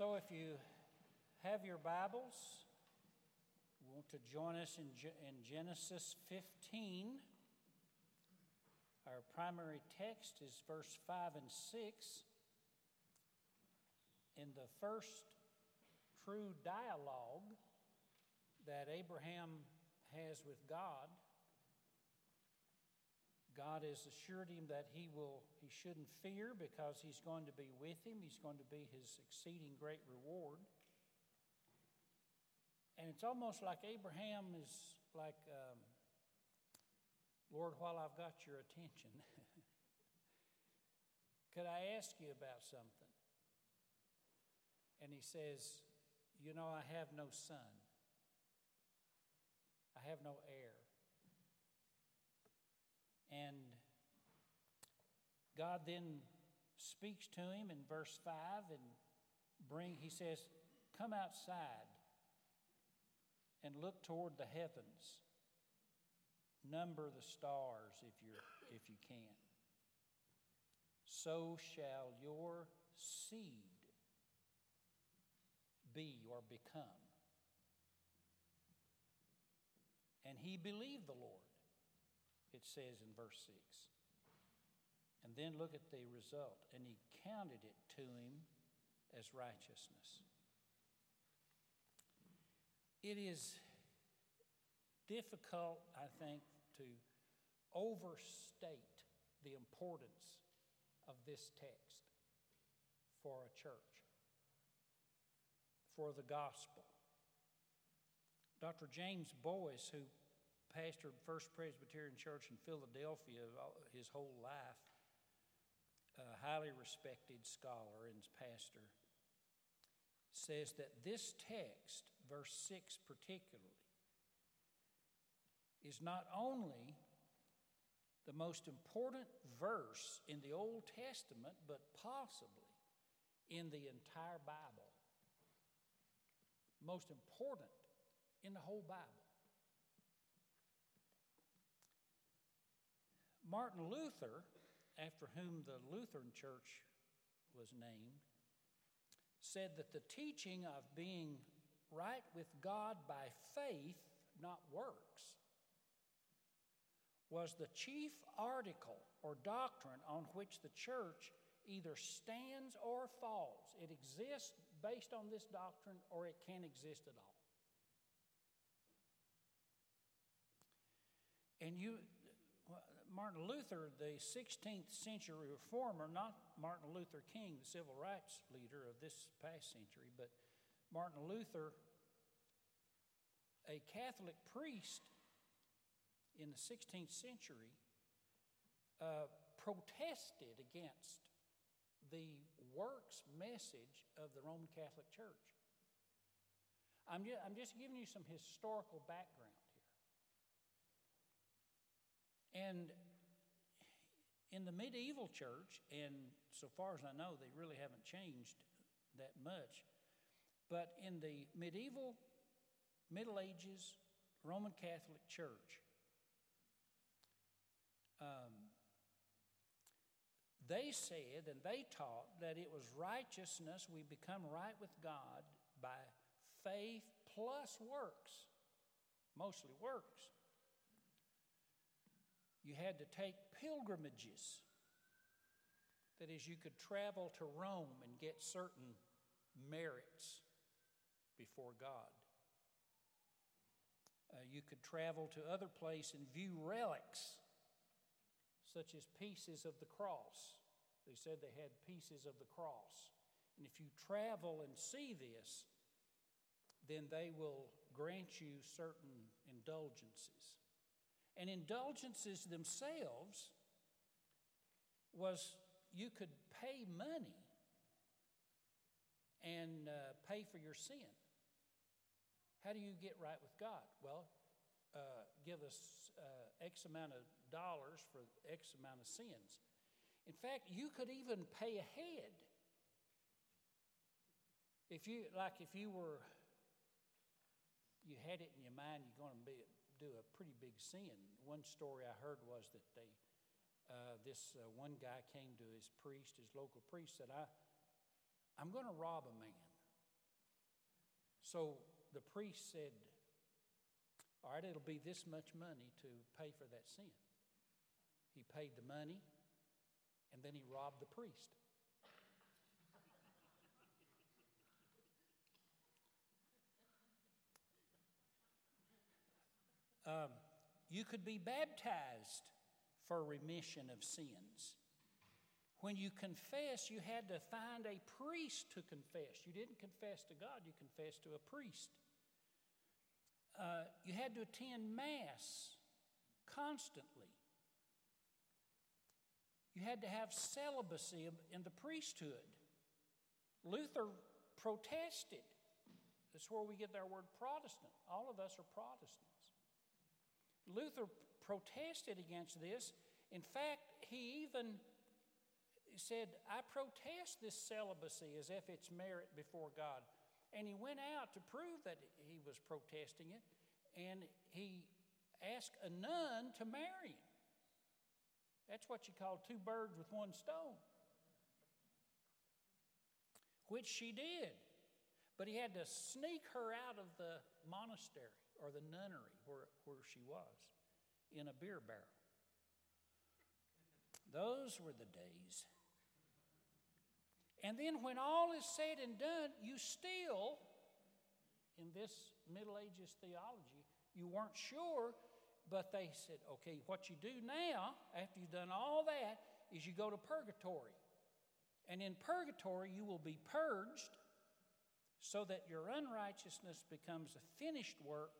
So if you have your Bibles, want to join us in, in Genesis 15. Our primary text is verse 5 and 6. In the first true dialogue that Abraham has with God, God has assured him that he will he shouldn't fear because he's going to be with him. He's going to be his exceeding great reward. And it's almost like Abraham is like, um, Lord, while I've got your attention, could I ask you about something? And he says, You know, I have no son, I have no heir. And God then speaks to him in verse 5 and bring he says, "Come outside and look toward the heavens. Number the stars if you if you can. So shall your seed be or become." And he believed the Lord it says in verse 6. And then look at the result. And he counted it to him as righteousness. It is difficult, I think, to overstate the importance of this text for a church, for the gospel. Dr. James Boice, who pastored First Presbyterian Church in Philadelphia his whole life, a highly respected scholar and pastor, says that this text, verse 6 particularly, is not only the most important verse in the Old Testament, but possibly in the entire Bible. Most important in the whole Bible. Martin Luther, after whom the Lutheran Church was named, said that the teaching of being right with God by faith, not works, was the chief article or doctrine on which the church either stands or falls. It exists based on this doctrine or it can't exist at all. And you, Martin Luther, the 16th century reformer, not Martin Luther King, the civil rights leader of this past century, but Martin Luther, a Catholic priest in the 16th century, uh, protested against the works message of the Roman Catholic Church. I'm just, I'm just giving you some historical background. And in the medieval church, and so far as I know, they really haven't changed that much, but in the medieval, Middle Ages Roman Catholic Church, um, they said and they taught that it was righteousness, we become right with God by faith plus works, mostly works you had to take pilgrimages. That is, you could travel to Rome and get certain merits before God. Uh, you could travel to other places and view relics, such as pieces of the cross. They said they had pieces of the cross. And if you travel and see this, then they will grant you certain indulgences and indulgences themselves was you could pay money and uh, pay for your sin. How do you get right with God? Well, uh, give us uh, X amount of dollars for X amount of sins. In fact, you could even pay ahead. If you, like, if you were, you had it in your mind, you're going to be do a pretty big sin. One story I heard was that they, uh, this uh, one guy came to his priest, his local priest, said, I, I'm going to rob a man. So the priest said, All right, it'll be this much money to pay for that sin. He paid the money, and then he robbed the priest. Um, you could be baptized for remission of sins. When you confess, you had to find a priest to confess. You didn't confess to God, you confessed to a priest. Uh, you had to attend Mass constantly. You had to have celibacy in the priesthood. Luther protested. That's where we get our word Protestant. All of us are Protestants. Luther protested against this. In fact, he even said, I protest this celibacy as if it's merit before God. And he went out to prove that he was protesting it, and he asked a nun to marry him. That's what you call two birds with one stone, which she did. But he had to sneak her out of the monastery or the nunnery where, where she was in a beer barrel. Those were the days. And then, when all is said and done, you still, in this Middle Ages theology, you weren't sure, but they said, okay, what you do now, after you've done all that, is you go to purgatory. And in purgatory, you will be purged so that your unrighteousness becomes a finished work.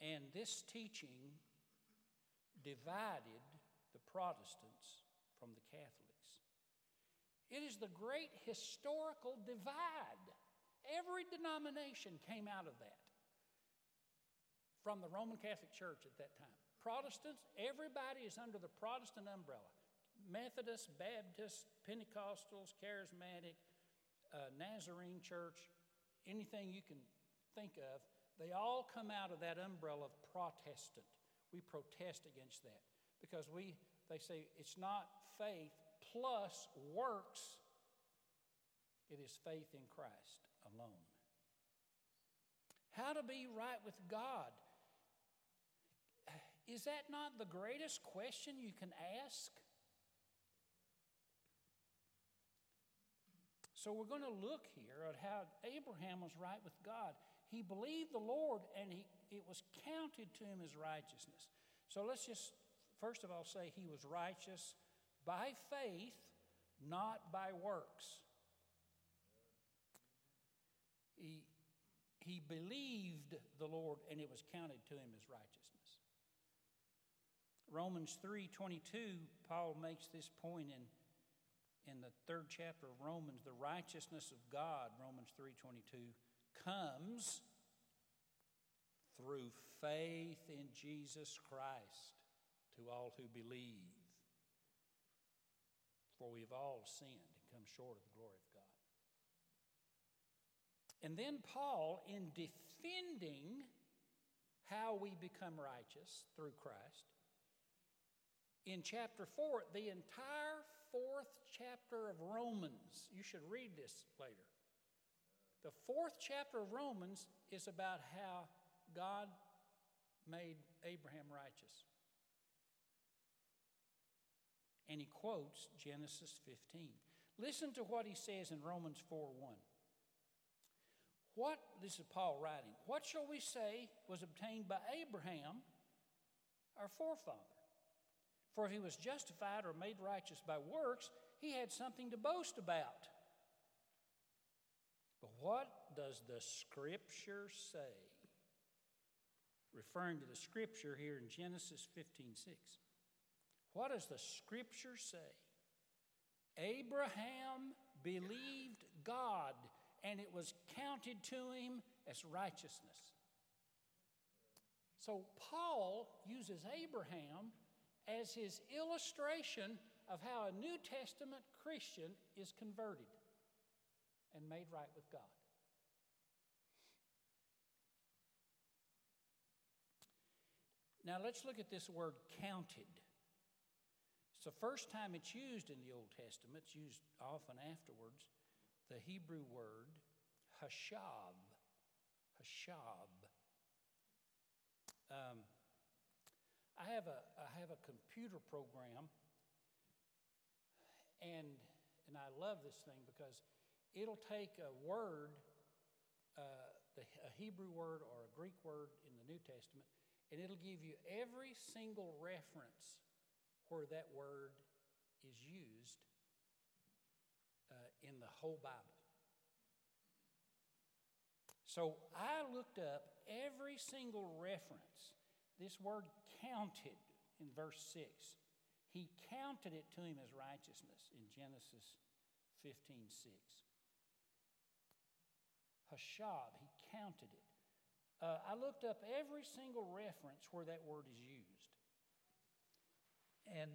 And this teaching divided the Protestants from the Catholics. It is the great historical divide. Every denomination came out of that from the Roman Catholic Church at that time. Protestants, everybody is under the Protestant umbrella Methodist, Baptist, Pentecostals, Charismatic, uh, Nazarene Church, anything you can think of, they all come out of that umbrella of Protestant. We protest against that because we, they say it's not faith, plus works, it is faith in Christ alone. How to be right with God. Is that not the greatest question you can ask? So, we're going to look here at how Abraham was right with God. He believed the Lord and he, it was counted to him as righteousness. So, let's just first of all say he was righteous by faith, not by works. He, he believed the Lord and it was counted to him as righteousness. Romans 3:22 Paul makes this point in in the third chapter of Romans the righteousness of God Romans 3:22 comes through faith in Jesus Christ to all who believe for we have all sinned and come short of the glory of God. And then Paul, in defending how we become righteous through Christ, in chapter 4, the entire fourth chapter of Romans, you should read this later. The fourth chapter of Romans is about how God made Abraham righteous and he quotes Genesis 15. Listen to what he says in Romans 4 1. What, this is Paul writing, what shall we say was obtained by Abraham, our forefather? For if he was justified or made righteous by works, he had something to boast about. But what does the scripture say? Referring to the scripture here in Genesis 15 6. What does the scripture say? Abraham believed God, and it was counted to him as righteousness. So, Paul uses Abraham as his illustration of how a New Testament Christian is converted and made right with God. Now, let's look at this word counted. It's the first time it's used in the Old Testament, it's used often afterwards. The Hebrew word Hashab. Hashab. Um, I have a I have a computer program, and and I love this thing because it'll take a word, uh, the, a Hebrew word or a Greek word in the New Testament, and it'll give you every single reference where that word is used uh, in the whole Bible. So I looked up every single reference. This word counted in verse 6. He counted it to him as righteousness in Genesis 15 6. Hashab, he counted it. Uh, I looked up every single reference where that word is used. And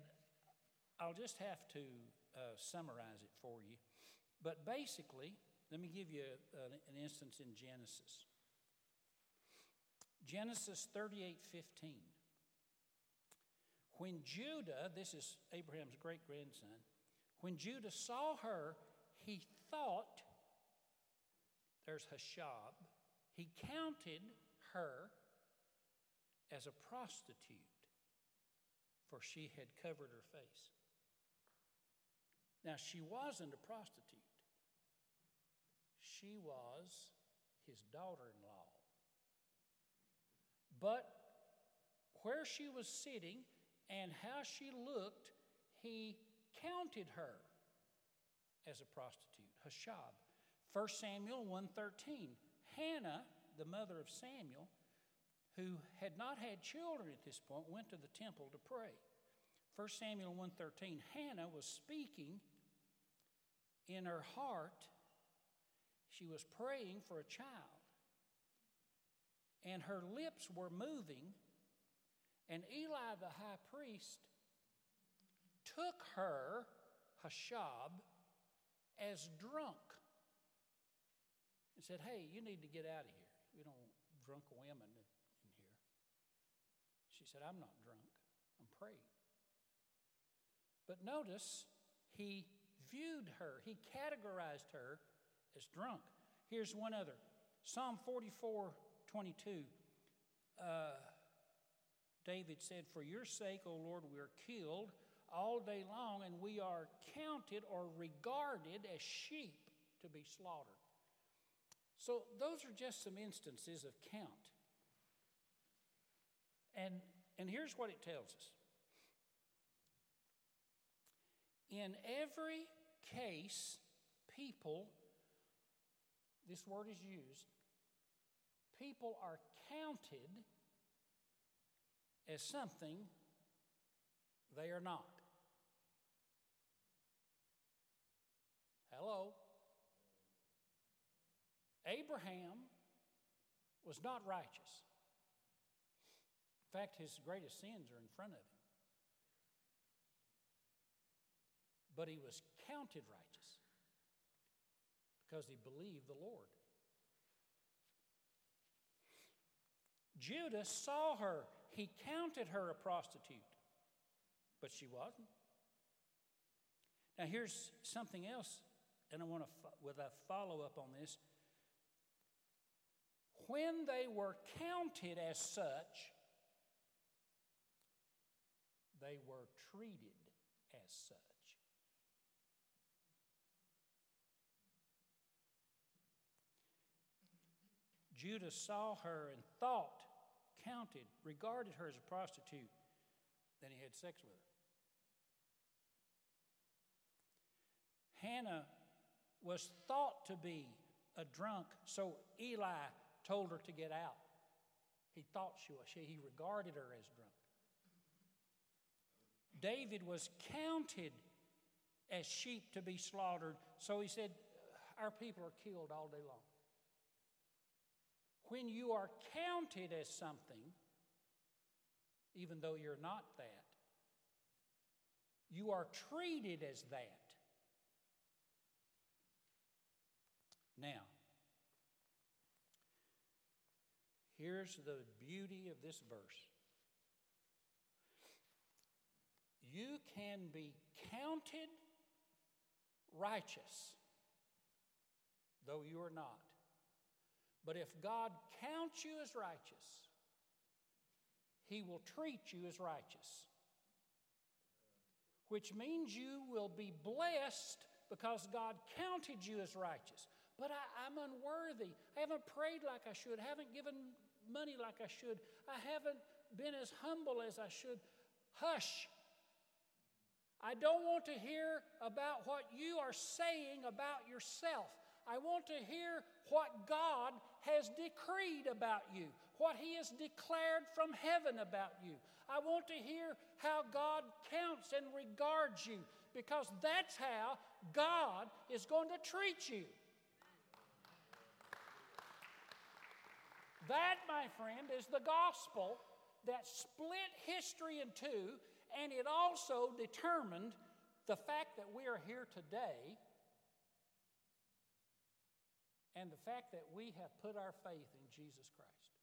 I'll just have to uh, summarize it for you. But basically, let me give you a, an instance in Genesis. Genesis 38 15. When Judah, this is Abraham's great grandson, when Judah saw her, he thought, there's Hashab, he counted her as a prostitute, for she had covered her face. Now, she wasn't a prostitute she was his daughter in law. But where she was sitting and how she looked, he counted her as a prostitute, Hashab. 1 Samuel 1:13. Hannah, the mother of Samuel, who had not had children at this point, went to the temple to pray. 1 Samuel 1:13. Hannah was speaking in her heart she was praying for a child. And her lips were moving, and Eli the high priest took her, Hashab, as drunk and said, Hey, you need to get out of here. We don't want drunk women in here. She said, I'm not drunk, I'm praying. But notice, he viewed her, he categorized her as drunk. Here's one other Psalm 44 22. Uh, David said, For your sake, O Lord, we are killed all day long, and we are counted or regarded as sheep to be slaughtered. So, those are just some instances of count. And, and here's what it tells us in every case, people this word is used, people are counted as something they are not. Hello? Abraham was not righteous. In fact, his greatest sins are in front of him. But he was counted righteous because he believed the Lord. Judas saw her. He counted her a prostitute, but she wasn't. Now, here's something else, and I want to, with a follow up on this. When they were counted as such, they were treated as such. Judas saw her and thought, counted, regarded her as a prostitute. Then he had sex with her. Hannah was thought to be a drunk, so Eli told her to get out. He thought she was, she, he regarded her as drunk. David was counted as sheep to be slaughtered, so he said, Our people are killed all day long when you are counted as something, even though you're not that, you are treated as that. Now, here's the beauty of this verse you can be counted righteous, though you are not. But if God counts you as righteous, He will treat you as righteous, which means you will be blessed because God counted you as righteous. But I, am unworthy. I haven't prayed like I should. I haven't given money like I should. I haven't been as humble as I should. Hush. I don't want to hear about what you are saying about yourself. I want to hear what God has decreed about you, what He has declared from heaven about you. I want to hear how God counts and regards you because that's how God is going to treat you. That, my friend, is the gospel that split history in two, and it also determined the fact that we are here today and the fact that we have put our faith in Jesus Christ.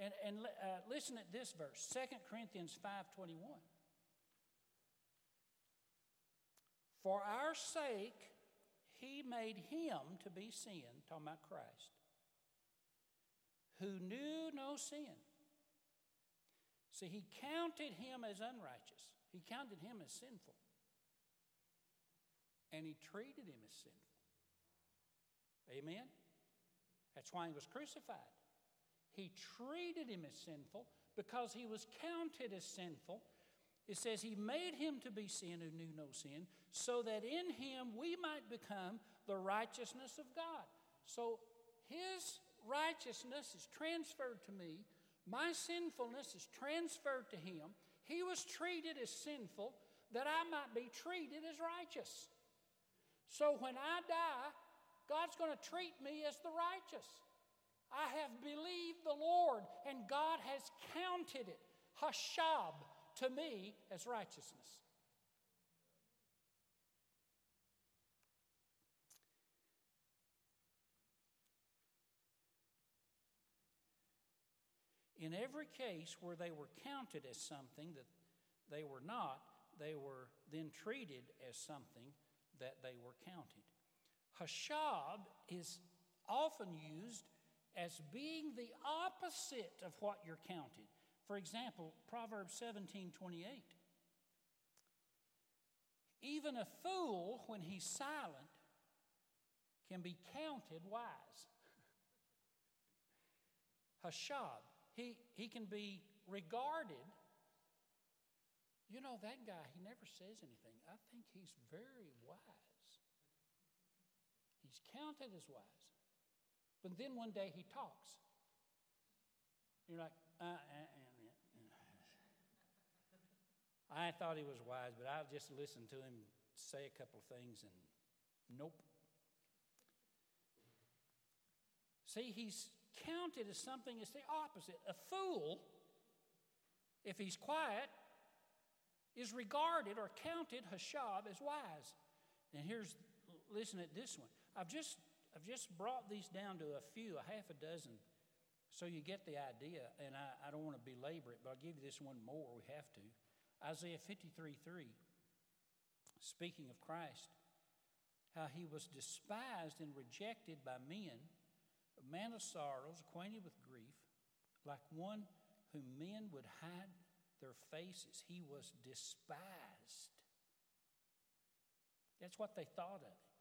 And, and uh, listen at this verse, 2 Corinthians 5.21. For our sake, he made him to be sin, talking about Christ, who knew no sin. See, he counted him as unrighteous, he counted him as sinful, and he treated him as sinful. Amen? That's why he was crucified. He treated him as sinful because he was counted as sinful. It says he made him to be sin who knew no sin, so that in him we might become the righteousness of God. So his righteousness is transferred to me, my sinfulness is transferred to him. He was treated as sinful that I might be treated as righteous. So when I die, God's going to treat me as the righteous. I have believed the Lord, and God has counted it, hashab, to me as righteousness. In every case where they were counted as something that they were not, they were then treated as something that they were counted. Hashab is often used as being the opposite of what you're counted. For example, Proverbs 17 28. Even a fool, when he's silent, can be counted wise. Hashab he, he can be regarded. You know, that guy, he never says anything. I think he's very wise. He's counted as wise. But then one day he talks. You're like, uh, uh, uh, uh. I thought he was wise, but I'll just listened to him say a couple of things and nope. See, he's counted as something that's the opposite. A fool, if he's quiet, is regarded or counted hashab as wise. And here's listen at this one. I've just I've just brought these down to a few, a half a dozen, so you get the idea. And I, I don't want to belabor it, but I'll give you this one more. We have to. Isaiah 53 3, speaking of Christ, how he was despised and rejected by men a man of sorrows, acquainted with grief, like one whom men would hide their faces. He was despised. That's what they thought of him.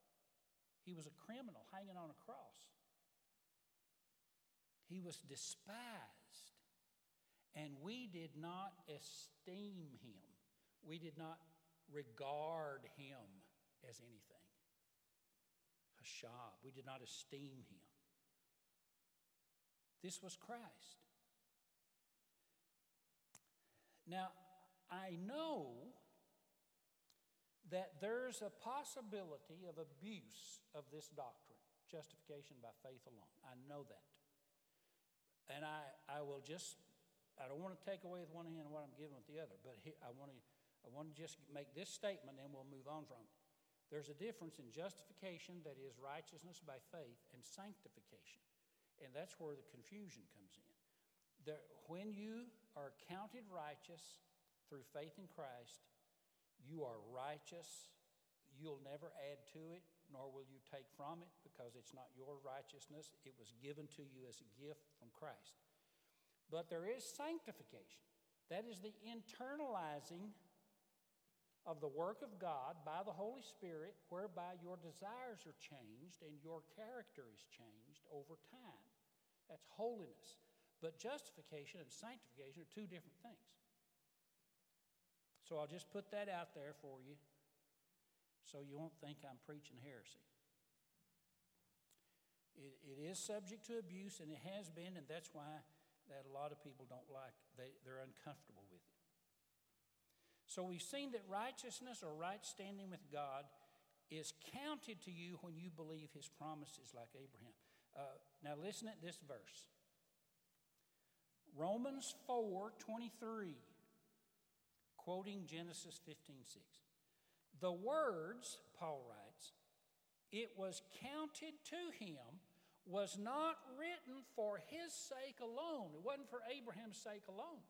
He was a criminal hanging on a cross. He was despised. And we did not esteem him. We did not regard him as anything. Hashab. We did not esteem him. This was Christ. Now, I know that there's a possibility of abuse of this doctrine, justification by faith alone. I know that. And I, I will just, I don't want to take away with one hand what I'm giving with the other, but I want to, I want to just make this statement and we'll move on from it. There's a difference in justification, that is righteousness by faith, and sanctification. And that's where the confusion comes in. There, when you are counted righteous through faith in Christ, you are righteous. You'll never add to it nor will you take from it, because it's not your righteousness. It was given to you as a gift from Christ. But there is sanctification. That is the internalizing of the work of God by the Holy Spirit, whereby your desires are changed and your character is changed over time. That's holiness. But justification and sanctification are two different things. So I'll just put that out there for you so you won't think I'm preaching heresy. It, it is subject to abuse, and it has been, and that's why that a lot of people don't like, they, they're uncomfortable with it. So we've seen that righteousness or right standing with God is counted to you when you believe his promises, like Abraham. Uh, now listen at this verse Romans 4 23, quoting Genesis 15 6. The words, Paul writes, it was counted to him was not written for his sake alone. It wasn't for Abraham's sake alone.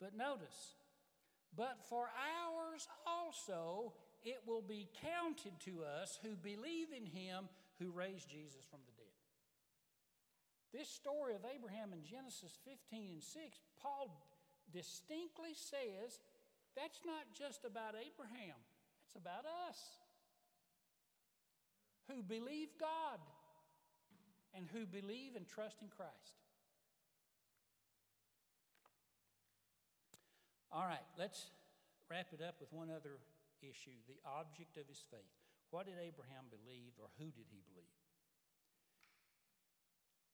But notice, but for ours also it will be counted to us who believe in him who raised Jesus from the dead. This story of Abraham in Genesis 15 and 6, Paul distinctly says that's not just about Abraham, it's about us who believe God and who believe and trust in Christ. All right, let's wrap it up with one other issue the object of his faith. What did Abraham believe, or who did he believe?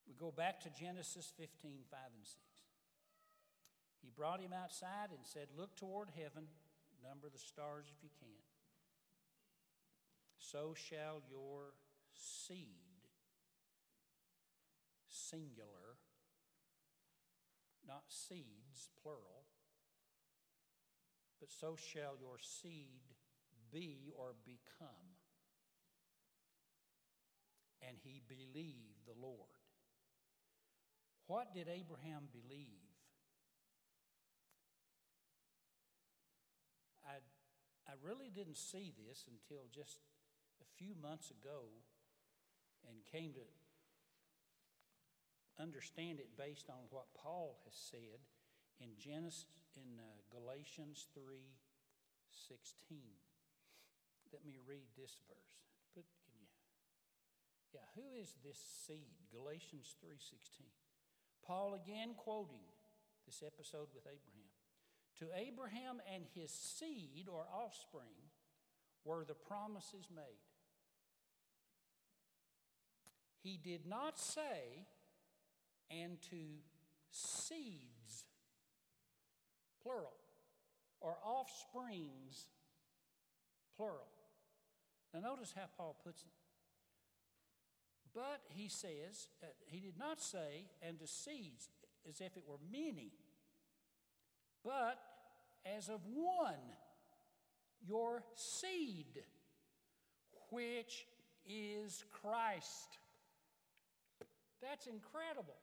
We go back to Genesis 15 5 and 6. He brought him outside and said, Look toward heaven, number the stars if you can. So shall your seed, singular, not seeds, plural, but so shall your seed be or become. And he believed the Lord. What did Abraham believe? I, I really didn't see this until just a few months ago and came to understand it based on what Paul has said in Genesis in uh, Galatians 3:16. Let me read this verse. Put can you Yeah, who is this seed? Galatians 3:16. Paul again quoting this episode with Abraham. To Abraham and his seed or offspring were the promises made. He did not say, and to seeds plural, or offsprings, plural. Now, notice how Paul puts it. But he says, uh, he did not say, and to seeds, as if it were many, but as of one, your seed, which is Christ. That's incredible.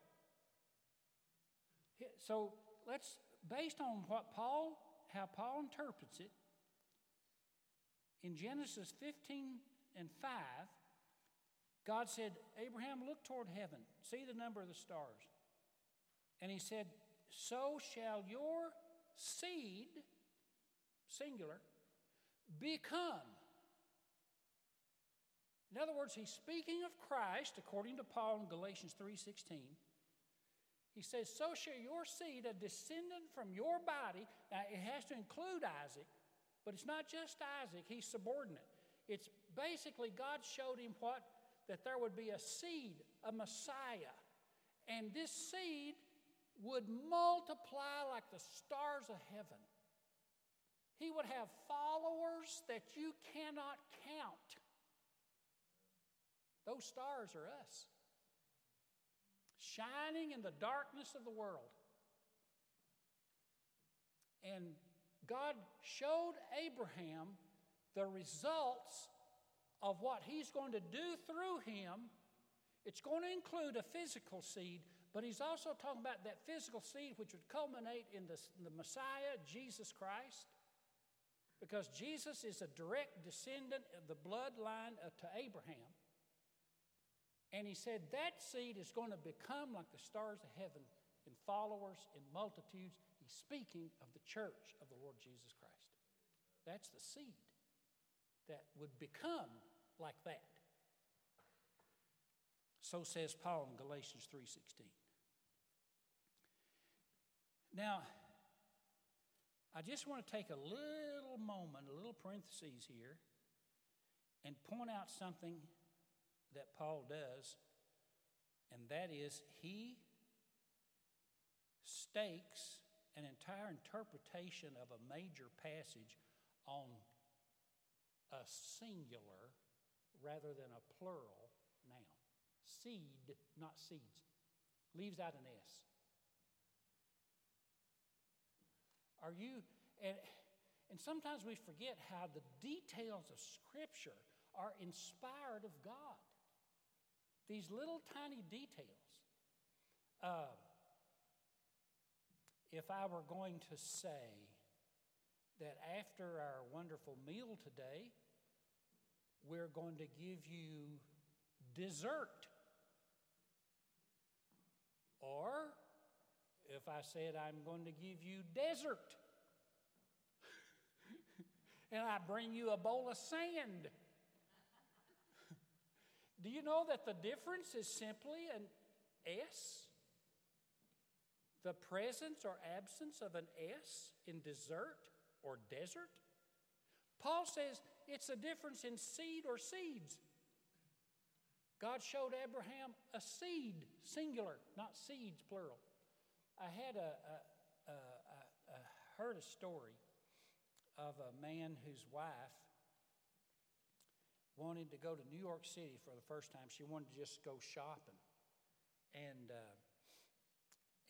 So let's based on what Paul, how Paul interprets it, in Genesis 15 and 5, God said, Abraham, look toward heaven, see the number of the stars. And he said, So shall your seed, singular, become. In other words, he's speaking of Christ, according to Paul in Galatians 3:16. He says, So shall your seed, a descendant from your body. Now, it has to include Isaac, but it's not just Isaac, he's subordinate. It's basically God showed him what? That there would be a seed, a Messiah. And this seed would multiply like the stars of heaven. He would have followers that you cannot count. Those stars are us shining in the darkness of the world. And God showed Abraham the results of what he's going to do through him. It's going to include a physical seed, but he's also talking about that physical seed which would culminate in the, the Messiah, Jesus Christ. because Jesus is a direct descendant of the bloodline to Abraham. And he said that seed is going to become like the stars of heaven in followers, in multitudes. He's speaking of the church of the Lord Jesus Christ. That's the seed that would become like that. So says Paul in Galatians 3:16. Now, I just want to take a little moment, a little parenthesis here, and point out something that Paul does, and that is he stakes an entire interpretation of a major passage on a singular rather than a plural noun. Seed, not seeds. Leaves out an S. Are you, and, and sometimes we forget how the details of Scripture are inspired of God. These little tiny details. Uh, if I were going to say that after our wonderful meal today, we're going to give you dessert. Or if I said I'm going to give you desert, and I bring you a bowl of sand. Do you know that the difference is simply an S? The presence or absence of an S in dessert or desert? Paul says it's a difference in seed or seeds. God showed Abraham a seed, singular, not seeds, plural. I had a, a, a, a heard a story of a man whose wife wanted to go to New York City for the first time. She wanted to just go shopping, and uh,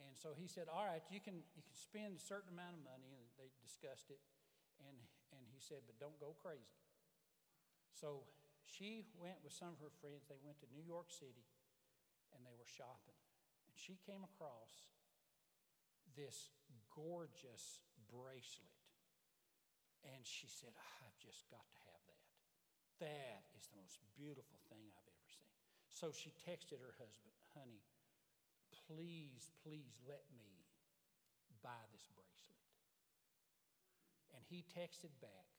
and so he said, "All right, you can you can spend a certain amount of money." And they discussed it, and and he said, "But don't go crazy." So she went with some of her friends. They went to New York City, and they were shopping, and she came across this gorgeous bracelet. And she said, I've just got to have that. Is the most beautiful thing I've ever seen. So she texted her husband, honey, please, please let me buy this bracelet. And he texted back,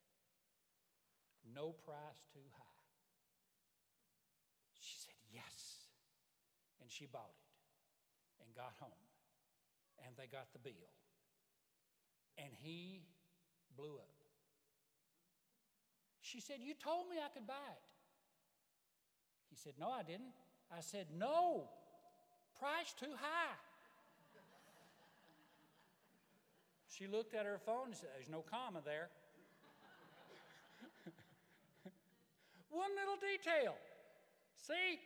no price too high. She said, yes. And she bought it and got home and they got the bill. And he blew up. She said, You told me I could buy it. He said, No, I didn't. I said, No, price too high. She looked at her phone and said, There's no comma there. One little detail. See?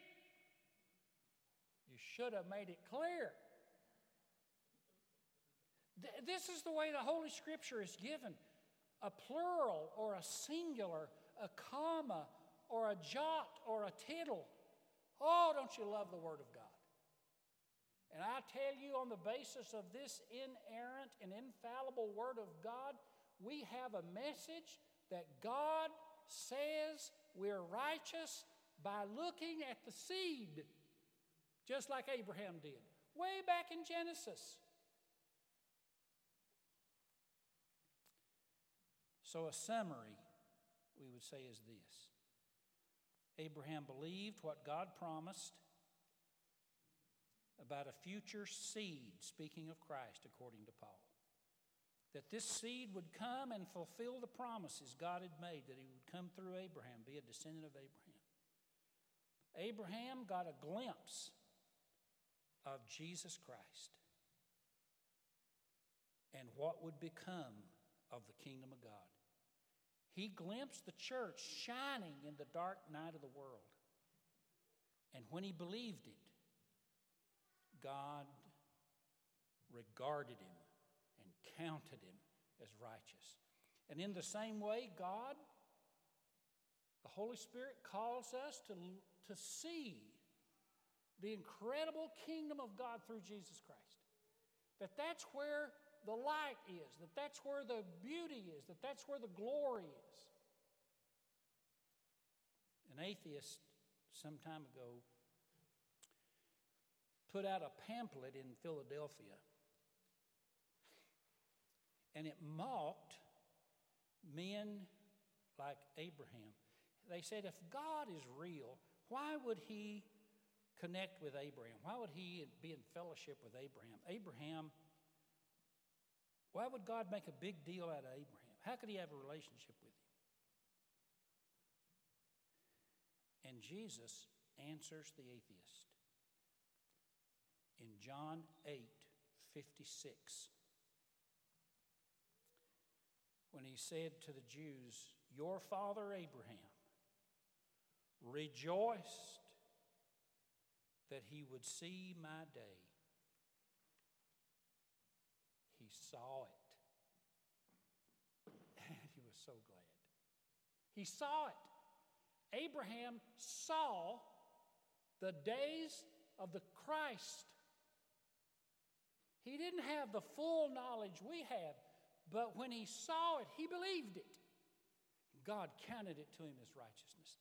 You should have made it clear. This is the way the Holy Scripture is given a plural or a singular, a comma or a jot or a tittle. Oh, don't you love the Word of God? And I tell you, on the basis of this inerrant and infallible Word of God, we have a message that God says we're righteous by looking at the seed, just like Abraham did, way back in Genesis. So, a summary we would say is this Abraham believed what God promised about a future seed, speaking of Christ, according to Paul. That this seed would come and fulfill the promises God had made, that he would come through Abraham, be a descendant of Abraham. Abraham got a glimpse of Jesus Christ and what would become of the kingdom of God. He glimpsed the church shining in the dark night of the world. And when he believed it, God regarded him and counted him as righteous. And in the same way, God, the Holy Spirit, calls us to, to see the incredible kingdom of God through Jesus Christ. That that's where the light is, that that's where the beauty is, that that's where the glory is. An atheist some time ago put out a pamphlet in Philadelphia and it mocked men like Abraham. They said, if God is real, why would he connect with Abraham? Why would he be in fellowship with Abraham? Abraham, why would God make a big deal out of Abraham? How could he have a relationship with him? And Jesus answers the atheist in John 8 56 when he said to the Jews, Your father Abraham rejoiced that he would see my day. He saw it. And he was so glad. He saw it. Abraham saw the days of the Christ. He didn't have the full knowledge we have, but when he saw it, he believed it. God counted it to him as righteousness.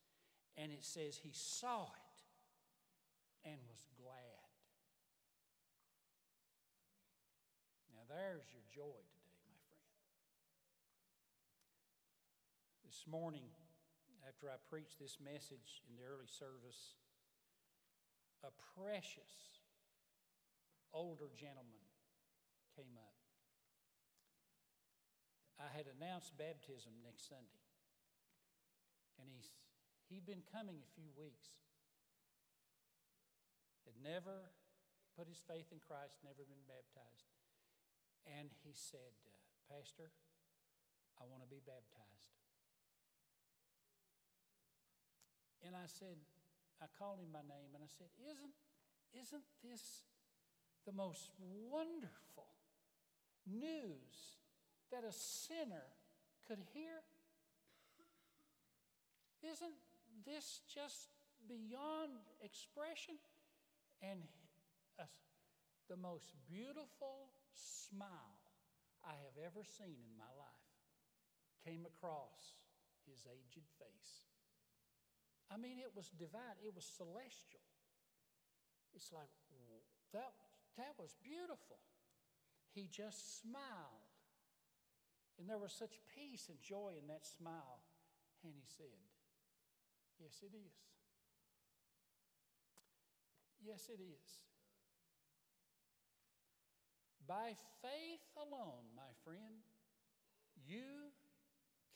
And it says he saw it and was glad. Now, there's your joy today, my friend. This morning, after I preached this message in the early service, a precious older gentleman came up. I had announced baptism next Sunday, and he's, he'd been coming a few weeks. Had never put his faith in Christ, never been baptized. And he said, uh, Pastor, I want to be baptized. And I said, I called him by name and I said, Isn't, isn't this the most wonderful news that a sinner could hear? Isn't this just beyond expression? And the most beautiful smile I have ever seen in my life came across his aged face. I mean, it was divine, it was celestial. It's like, that, that was beautiful. He just smiled. And there was such peace and joy in that smile. And he said, Yes, it is. Yes, it is. By faith alone, my friend, you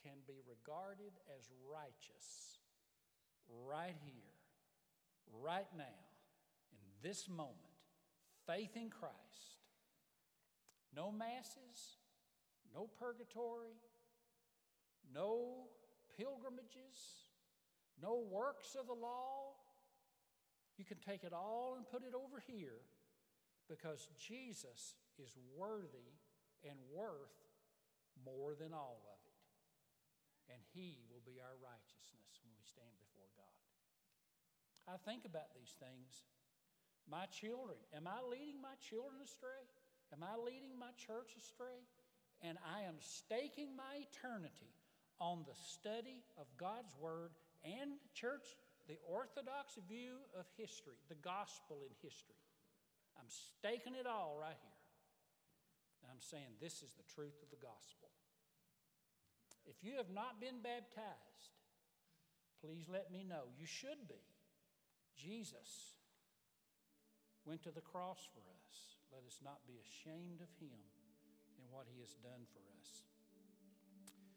can be regarded as righteous right here, right now, in this moment, faith in Christ. No masses, no purgatory, no pilgrimages, no works of the law. You can take it all and put it over here because Jesus is worthy and worth more than all of it. And He will be our righteousness when we stand before God. I think about these things. My children, am I leading my children astray? Am I leading my church astray? And I am staking my eternity on the study of God's Word and, church, the orthodox view of history, the gospel in history. I'm staking it all right here. I'm saying this is the truth of the gospel. If you have not been baptized, please let me know. You should be. Jesus went to the cross for us. Let us not be ashamed of him and what he has done for us.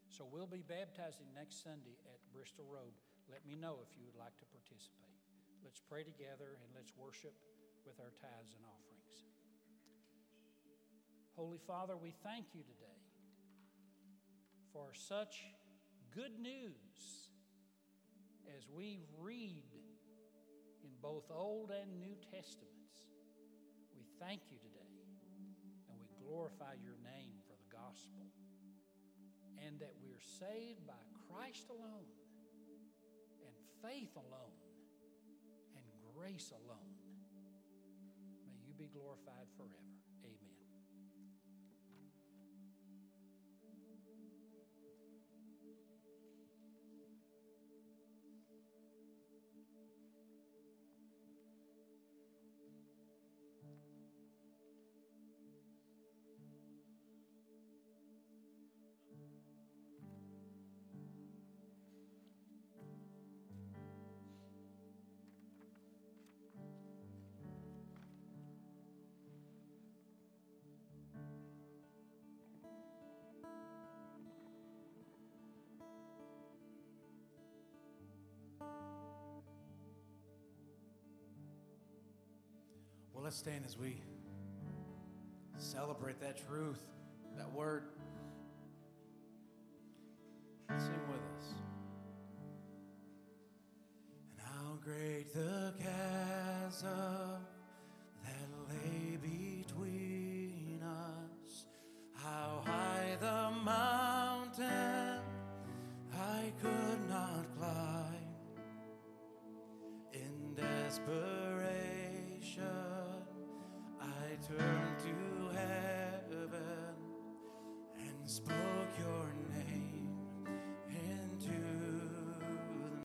So we'll be baptizing next Sunday at Bristol Road. Let me know if you would like to participate. Let's pray together and let's worship with our tithes and offerings. Holy Father, we thank you today for such good news as we read in both Old and New Testaments. We thank you today and we glorify your name for the gospel and that we're saved by Christ alone and faith alone and grace alone. May you be glorified forever. Let's stand as we celebrate that truth, that word.